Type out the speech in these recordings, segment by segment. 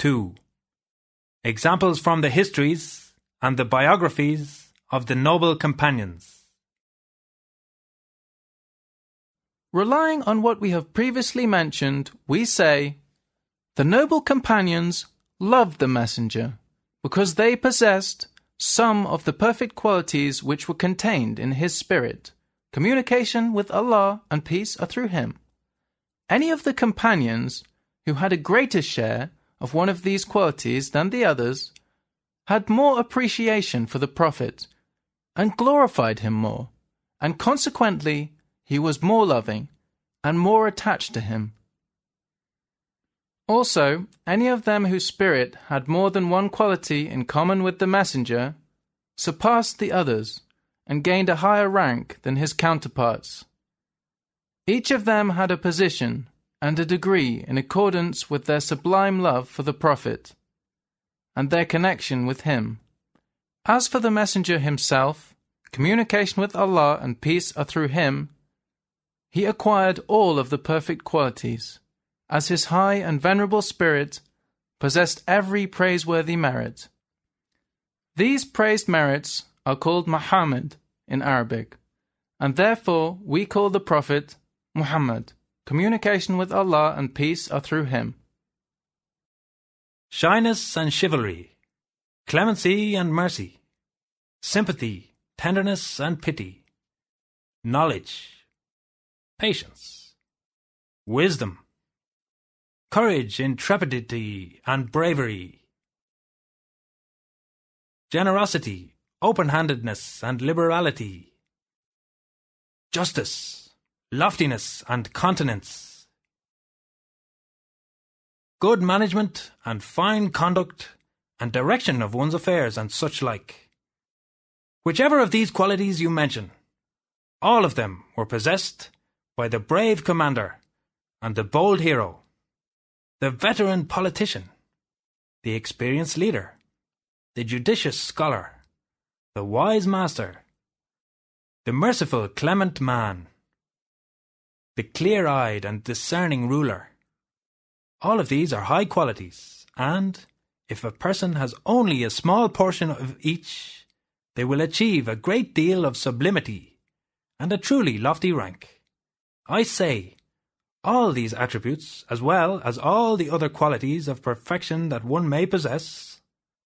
2. Examples from the histories and the biographies of the noble companions. Relying on what we have previously mentioned, we say, The noble companions loved the messenger because they possessed some of the perfect qualities which were contained in his spirit. Communication with Allah and peace are through him. Any of the companions who had a greater share of one of these qualities than the others had more appreciation for the Prophet and glorified him more, and consequently he was more loving and more attached to him. Also, any of them whose spirit had more than one quality in common with the Messenger surpassed the others and gained a higher rank than his counterparts. Each of them had a position and a degree in accordance with their sublime love for the Prophet and their connection with him. As for the Messenger himself, communication with Allah and peace are through him. He acquired all of the perfect qualities, as his high and venerable spirit possessed every praiseworthy merit. These praised merits are called Muhammad in Arabic, and therefore we call the Prophet Muhammad. Communication with Allah and peace are through him. Shyness and chivalry, clemency and mercy, sympathy, tenderness and pity, knowledge, patience, wisdom, courage, intrepidity, and bravery, generosity, open handedness, and liberality, justice, loftiness, and continence, good management, and fine conduct, and direction of one's affairs, and such like. Whichever of these qualities you mention, all of them were possessed by the brave commander and the bold hero, the veteran politician, the experienced leader, the judicious scholar, the wise master, the merciful clement man, the clear eyed and discerning ruler. All of these are high qualities, and if a person has only a small portion of each, they will achieve a great deal of sublimity and a truly lofty rank. I say, all these attributes, as well as all the other qualities of perfection that one may possess,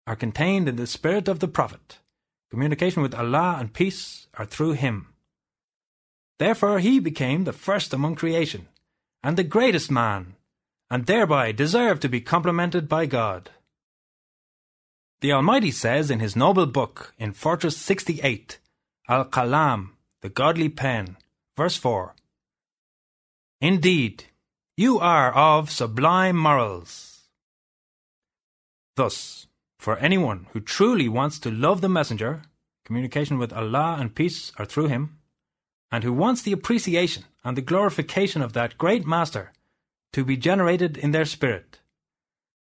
are contained in the spirit of the Prophet. Communication with Allah and peace are through him. Therefore he became the first among creation, and the greatest man, and thereby deserved to be complimented by God. The Almighty says in His noble book in Fortress 68, Al Kalam, the godly pen, verse 4 Indeed, you are of sublime morals. Thus, for anyone who truly wants to love the Messenger, communication with Allah and peace are through him, and who wants the appreciation and the glorification of that great Master to be generated in their spirit,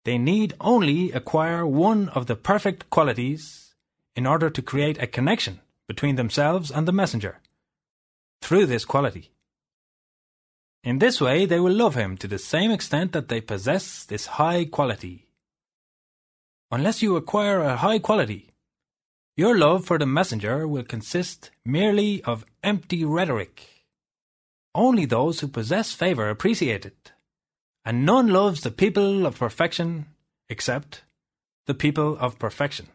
they need only acquire one of the perfect qualities in order to create a connection between themselves and the Messenger through this quality. In this way, they will love him to the same extent that they possess this high quality. Unless you acquire a high quality, your love for the messenger will consist merely of empty rhetoric. Only those who possess favour appreciate it, and none loves the people of perfection except the people of perfection.